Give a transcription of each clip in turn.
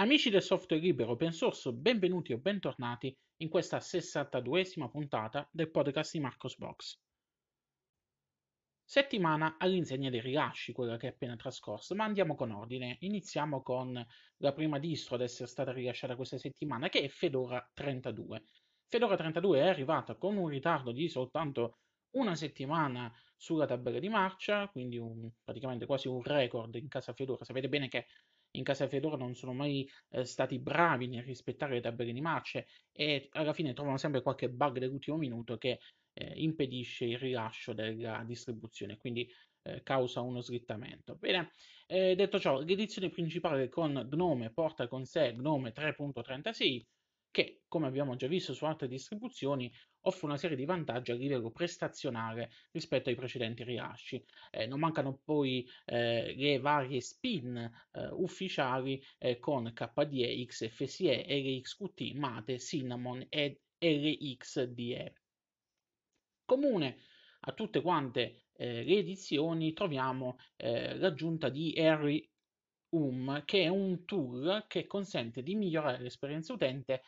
Amici del software libero open source, benvenuti o bentornati in questa 62esima puntata del podcast di Marcos Box. Settimana all'insegna dei rilasci, quella che è appena trascorsa, ma andiamo con ordine. Iniziamo con la prima distro ad essere stata rilasciata questa settimana, che è Fedora 32. Fedora 32 è arrivata con un ritardo di soltanto una settimana sulla tabella di marcia, quindi un, praticamente quasi un record in casa Fedora. Sapete bene che in casa Fedora non sono mai eh, stati bravi nel rispettare le tabelle di marce e alla fine trovano sempre qualche bug dell'ultimo minuto che eh, impedisce il rilascio della distribuzione, quindi eh, causa uno slittamento. Bene, eh, detto ciò, l'edizione principale con Gnome porta con sé Gnome 3.36 che, come abbiamo già visto su altre distribuzioni, offre una serie di vantaggi a livello prestazionale rispetto ai precedenti rilasci. Eh, non mancano poi eh, le varie spin eh, ufficiali eh, con KDE, XFCE, LXQT, Mate, Cinnamon e LXDE. Comune a tutte quante eh, le edizioni troviamo eh, l'aggiunta di Harry Um, che è un tool che consente di migliorare l'esperienza utente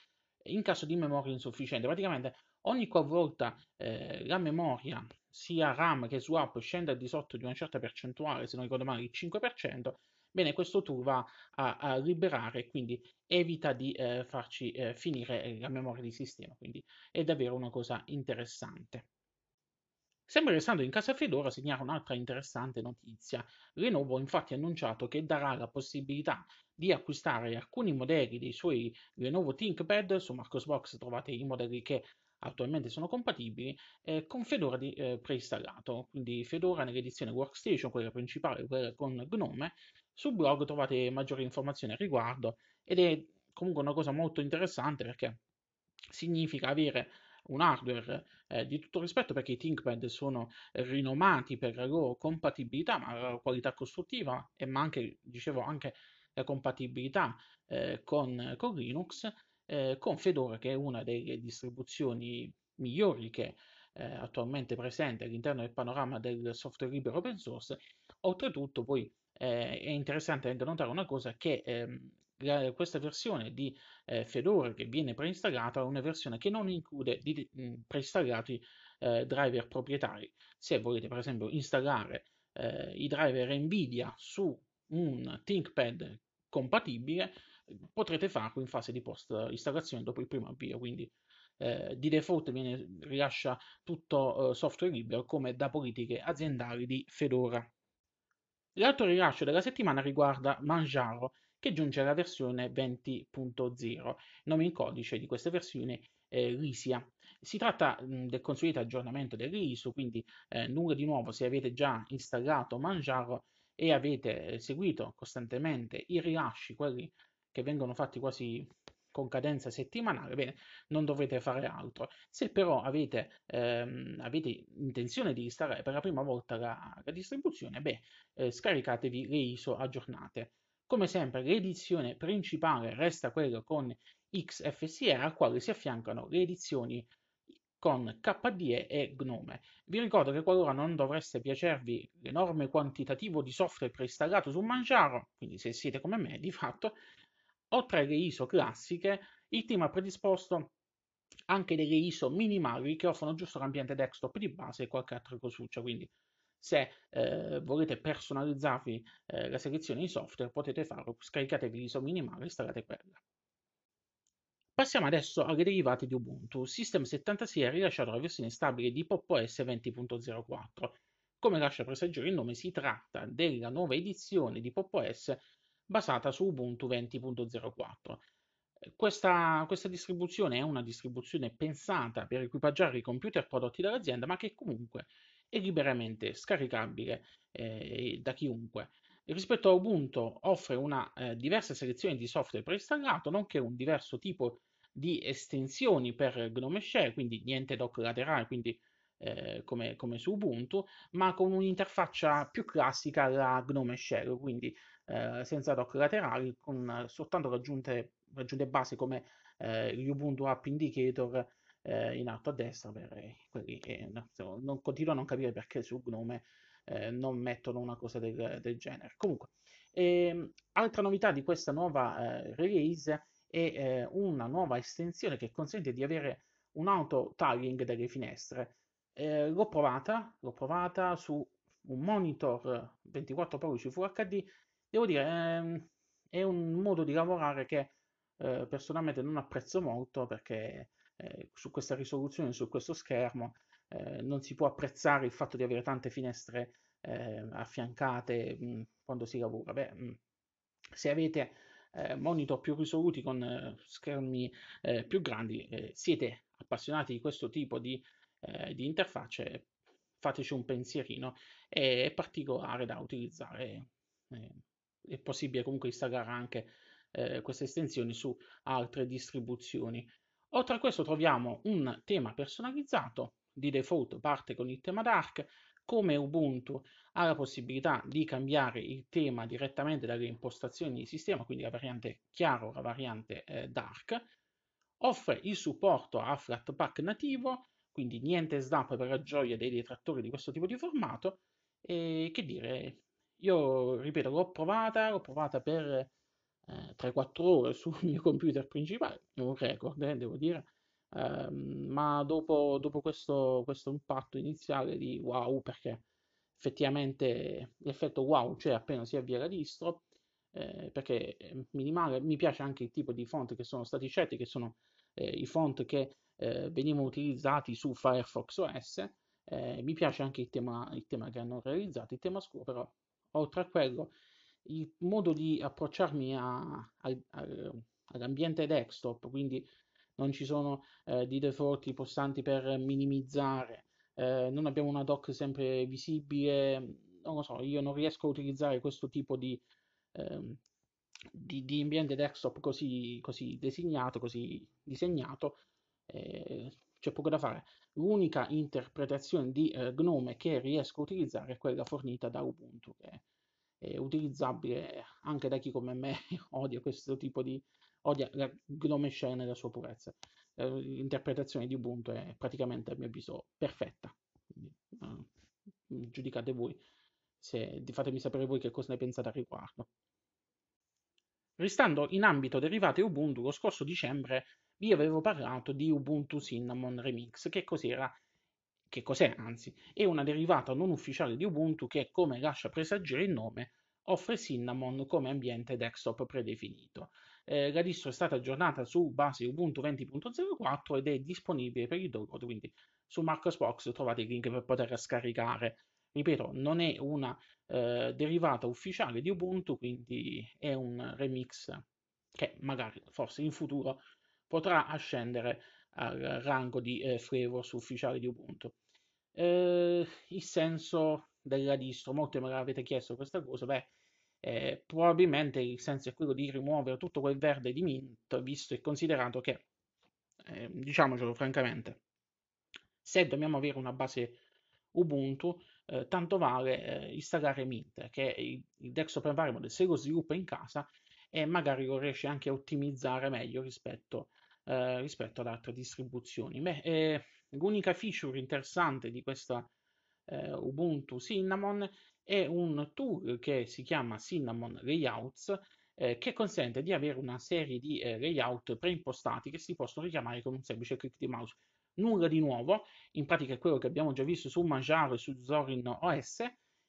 in caso di memoria insufficiente. Praticamente ogni qualvolta eh, la memoria, sia RAM che swap, scende al di sotto di una certa percentuale, se non ricordo male il 5%, bene, questo tool va a, a liberare quindi evita di eh, farci eh, finire la memoria di sistema. Quindi è davvero una cosa interessante. Sempre restando in casa Fedora, segnala un'altra interessante notizia. Lenovo infatti ha annunciato che darà la possibilità di acquistare alcuni modelli dei suoi Lenovo ThinkPad, su Marcosbox trovate i modelli che attualmente sono compatibili, eh, con Fedora di, eh, preinstallato, quindi Fedora nell'edizione Workstation, quella principale, quella con Gnome. Sul blog trovate maggiori informazioni al riguardo ed è comunque una cosa molto interessante perché significa avere un hardware eh, di tutto rispetto perché i ThinkPad sono rinomati per la loro compatibilità, ma la loro qualità costruttiva e ma anche, dicevo, anche la compatibilità eh, con, con, Linux, eh, con Fedora che è una delle distribuzioni migliori che eh, attualmente presente all'interno del panorama del software libero open source. Oltretutto poi eh, è interessante anche notare una cosa che ehm, questa versione di eh, Fedora che viene preinstallata è una versione che non include di, mh, preinstallati eh, driver proprietari. Se volete per esempio installare eh, i driver Nvidia su un ThinkPad compatibile, potrete farlo in fase di post installazione dopo il primo avvio, quindi eh, di default viene, rilascia tutto eh, software libero come da politiche aziendali di Fedora. L'altro rilascio della settimana riguarda Manjaro, che giunge alla versione 20.0. Il nome in codice di questa versione è Risia. Si tratta mh, del consueto aggiornamento dell'ISO, quindi eh, nulla di nuovo se avete già installato Manjaro e avete eh, seguito costantemente i rilasci, quelli che vengono fatti quasi con cadenza settimanale, bene, non dovrete fare altro. Se però avete, ehm, avete intenzione di installare per la prima volta la, la distribuzione, beh, eh, scaricatevi le ISO aggiornate. Come sempre l'edizione principale resta quella con XFCE al quale si affiancano le edizioni con KDE e Gnome. Vi ricordo che qualora non dovesse piacervi l'enorme quantitativo di software preinstallato su Manjaro, quindi se siete come me di fatto, Oltre alle ISO classiche, il team ha predisposto anche delle ISO minimali che offrono giusto l'ambiente desktop di base e qualche altra cosuccia, quindi se eh, volete personalizzarvi eh, la selezione di software potete farlo, scaricatevi l'ISO minimale e installate quella. Passiamo adesso alle derivate di Ubuntu. System76 ha rilasciato la versione stabile di PopOS 20.04. Come lascia presagire il nome, si tratta della nuova edizione di PopOS basata su Ubuntu 20.04. Questa, questa, distribuzione è una distribuzione pensata per equipaggiare i computer prodotti dall'azienda, ma che comunque è liberamente scaricabile eh, da chiunque. Rispetto a Ubuntu offre una eh, diversa selezione di software preinstallato, nonché un diverso tipo di estensioni per Gnome Share, quindi niente dock laterale, quindi eh, come, come, su Ubuntu, ma con un'interfaccia più classica alla Gnome Share, quindi eh, senza dock laterali, con soltanto raggiunte, raggiunte basi come eh, Ubuntu App Indicator eh, in alto a destra per quelli che non, continuo a non capire perché su Gnome eh, non mettono una cosa del, del genere. Comunque, ehm, altra novità di questa nuova eh, release è eh, una nuova estensione che consente di avere un auto tagging delle finestre. Eh, l'ho provata, l'ho provata su un monitor 24 pollici Full HD, devo dire, ehm, è un modo di lavorare che eh, personalmente non apprezzo molto perché eh, su questa risoluzione, su questo schermo, eh, non si può apprezzare il fatto di avere tante finestre eh, affiancate mh, mm, quando si lavora. Beh, mh, mm, se avete eh, monitor più risoluti con eh, schermi più grandi, siete appassionati di questo tipo di, di interfacce, fateci un pensierino, è particolare da utilizzare, è possibile comunque installare anche eh, queste estensioni su altre distribuzioni. Oltre a questo troviamo un tema personalizzato, di default parte con il tema dark, come Ubuntu ha la possibilità di cambiare il tema direttamente dalle impostazioni di sistema, quindi la variante chiaro la variante eh, dark, offre il supporto a Flatpak nativo, quindi niente snap per la gioia dei detrattori di questo tipo di formato, e che dire, io ripeto, l'ho provata, l'ho provata per eh, 3-4 ore sul mio computer principale, è un record, eh, devo dire, eh, ma dopo, dopo questo, questo, impatto iniziale di wow, perché effettivamente l'effetto wow c'è appena si avvia la distro, eh, perché minimale, mi piace anche il tipo di font che sono stati scelti, che sono eh, i font che eh, venivano utilizzati su Firefox OS, eh, mi piace anche il tema, il tema che hanno realizzato, il tema scuro, però oltre a quello il modo di approcciarmi a, a, a, all'ambiente desktop, quindi non ci sono eh, di default i postanti per minimizzare, eh, non abbiamo una dock sempre visibile, non lo so, io non riesco a utilizzare questo tipo di, eh, di, di ambiente desktop così, così, designato, così disegnato, eh, c'è poco da fare. L'unica interpretazione di eh, Gnome che riesco a utilizzare è quella fornita da Ubuntu, che è utilizzabile anche da chi come me odia questo tipo di odia la Gnome Shell nella sua purezza. L'interpretazione di Ubuntu è praticamente a mio avviso perfetta. Quindi, uh, giudicate voi, se, fatemi sapere voi che cosa ne pensate a riguardo. Restando in ambito derivate Ubuntu, lo scorso dicembre vi avevo parlato di Ubuntu Cinnamon Remix. Che cos'era? Che cos'è anzi, è una derivata non ufficiale di Ubuntu che, come lascia presagire il nome, offre Cinnamon come ambiente desktop predefinito. Eh, la distro è stata aggiornata su base Ubuntu 20.04 ed è disponibile per il download, quindi su Marcosbox trovate il link per poterla scaricare. Ripeto, non è una eh, derivata ufficiale di Ubuntu, quindi è un remix che magari, forse in futuro, potrà ascendere al rango di eh, flavors ufficiale di Ubuntu. Eh, il senso della distro, molti me l'avete chiesto questa cosa, beh, eh, probabilmente il senso è quello di rimuovere tutto quel verde di Mint, visto e considerato che, eh, diciamocelo francamente, se dobbiamo avere una base Ubuntu, eh, tanto vale eh, installare Mint, che è il, il desktop environment, se lo sviluppa in casa e magari lo riesce anche a ottimizzare meglio rispetto, eh, rispetto ad altre distribuzioni. Beh, eh, L'unica feature interessante di questa eh, Ubuntu Cinnamon è un tool che si chiama Cinnamon Layouts eh, che consente di avere una serie di eh, layout preimpostati che si possono richiamare con un semplice clic di mouse. Nulla di nuovo, in pratica è quello che abbiamo già visto su Manjaro e su Zorin OS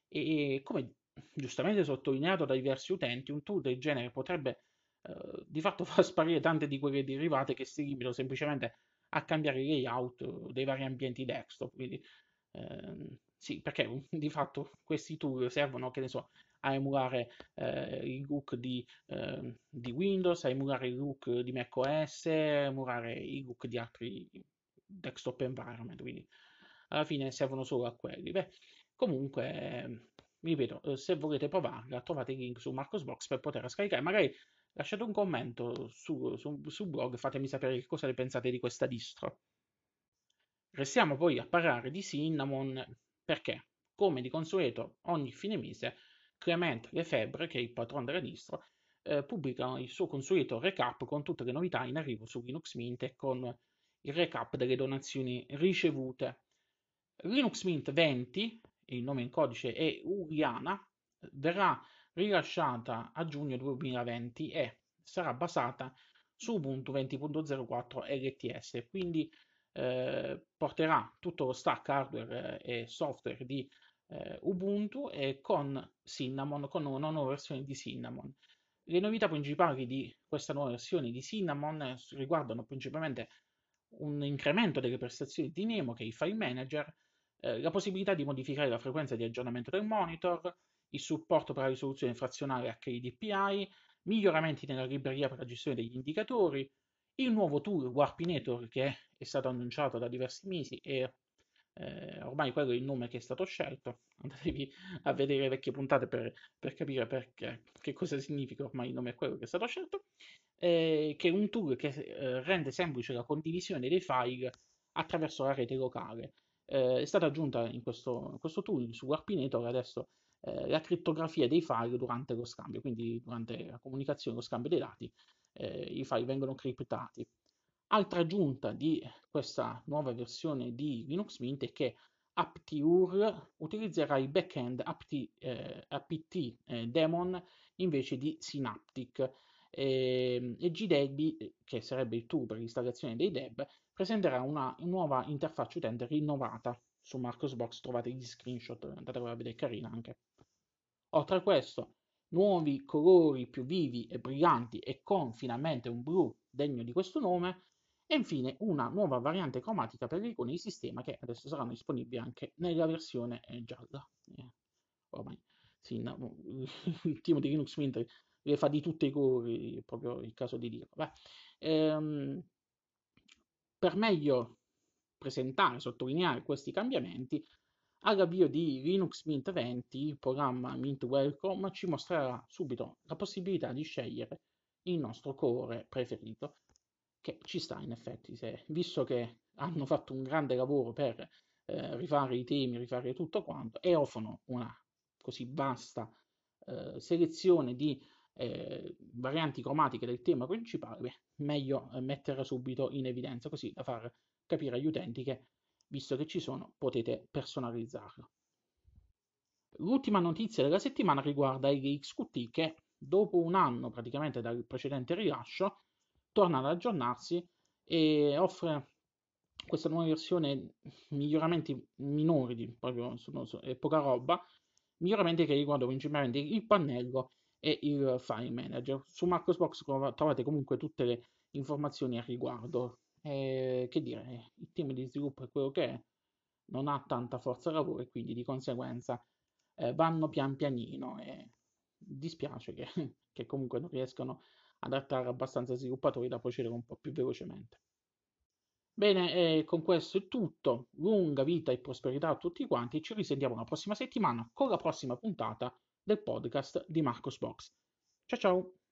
e come giustamente sottolineato da diversi utenti, un tool del genere potrebbe eh, di fatto far sparire tante di quelle derivate che si limitano semplicemente a cambiare il layout dei vari ambienti desktop. Quindi, ehm, sì, perché di fatto questi tool servono, che ne so, a emulare eh, il look di, eh, di, Windows, a emulare il look di macOS, a emulare il look di altri desktop environment. Quindi, alla fine servono solo a quelli. Beh, comunque, ripeto, se volete provarla, trovate il link su Marcosbox per poterla scaricare. Magari lasciate un commento su, su, sul blog, fatemi sapere che cosa ne pensate di questa distro. Restiamo poi a parlare di Cinnamon perché, come di consueto, ogni fine mese Clement Lefebvre, che è il patron della distro, eh, pubblica il suo consueto recap con tutte le novità in arrivo su Linux Mint e con il recap delle donazioni ricevute. Linux Mint 20, il nome in codice è Uriana, verrà rilasciata a giugno 2020 e sarà basata su Ubuntu 20.04 LTS, quindi eh, porterà tutto lo stack hardware e software di eh, Ubuntu e con Cinnamon, con una nuova versione di Cinnamon. Le novità principali di questa nuova versione di Cinnamon riguardano principalmente un incremento delle prestazioni di Nemo, che è il file manager, eh, la possibilità di modificare la frequenza di aggiornamento del monitor, il supporto per la risoluzione frazionale HDPI, miglioramenti nella libreria per la gestione degli indicatori, il nuovo tool Warpinator che è stato annunciato da diversi mesi e eh, ormai quello è il nome che è stato scelto, andatevi a vedere le vecchie puntate per, per capire perché, che cosa significa ormai il nome è quello che è stato scelto, eh, che è un tool che eh, rende semplice la condivisione dei file attraverso la rete locale. Eh, è stata aggiunta in questo, in questo tool su Warpinator adesso eh, la crittografia dei file durante lo scambio, quindi durante la comunicazione, lo scambio dei dati, eh, i file vengono criptati. Altra aggiunta di questa nuova versione di Linux Mint è che AptIUR utilizzerà il backend apt, eh, apt eh, daemon invece di Synaptic e, e GDB, che sarebbe il tool per l'installazione dei deb, presenterà una nuova interfaccia utente rinnovata. Su Marcosbox trovate gli screenshot, andatevela a vedere, carina anche. Oltre a questo, nuovi colori più vivi e brillanti e con finalmente un blu degno di questo nome, e infine una nuova variante cromatica per le icone di sistema che adesso saranno disponibili anche nella versione eh, gialla. Eh, ormai sì, no, il team di Linux Mint le fa di tutti i colori, è proprio il caso di dirlo. Ehm, per meglio presentare, sottolineare questi cambiamenti, All'avvio di Linux Mint 20, il programma Mint Welcome ci mostrerà subito la possibilità di scegliere il nostro core preferito, che ci sta in effetti, se, visto che hanno fatto un grande lavoro per eh, rifare i temi, rifare tutto quanto, e offrono una così vasta eh, selezione di eh, varianti cromatiche del tema principale, beh, meglio eh, metterla subito in evidenza, così da far capire agli utenti che visto che ci sono, potete personalizzarlo. L'ultima notizia della settimana riguarda il XQT che dopo un anno praticamente dal precedente rilascio torna ad aggiornarsi e offre questa nuova versione miglioramenti minori, proprio sono, è poca roba, miglioramenti che riguardano principalmente il pannello e il file manager. Su Marcosbox trovate comunque tutte le informazioni a riguardo. Eh, che dire, il team di sviluppo è quello che è, non ha tanta forza lavoro e quindi di conseguenza eh, vanno pian pianino e dispiace che, che comunque non riescano ad attrarre abbastanza sviluppatori da procedere un po' più velocemente. Bene, eh, con questo è tutto. Lunga vita e prosperità a tutti quanti. Ci risentiamo la prossima settimana con la prossima puntata del podcast di Marcos Box. Ciao ciao!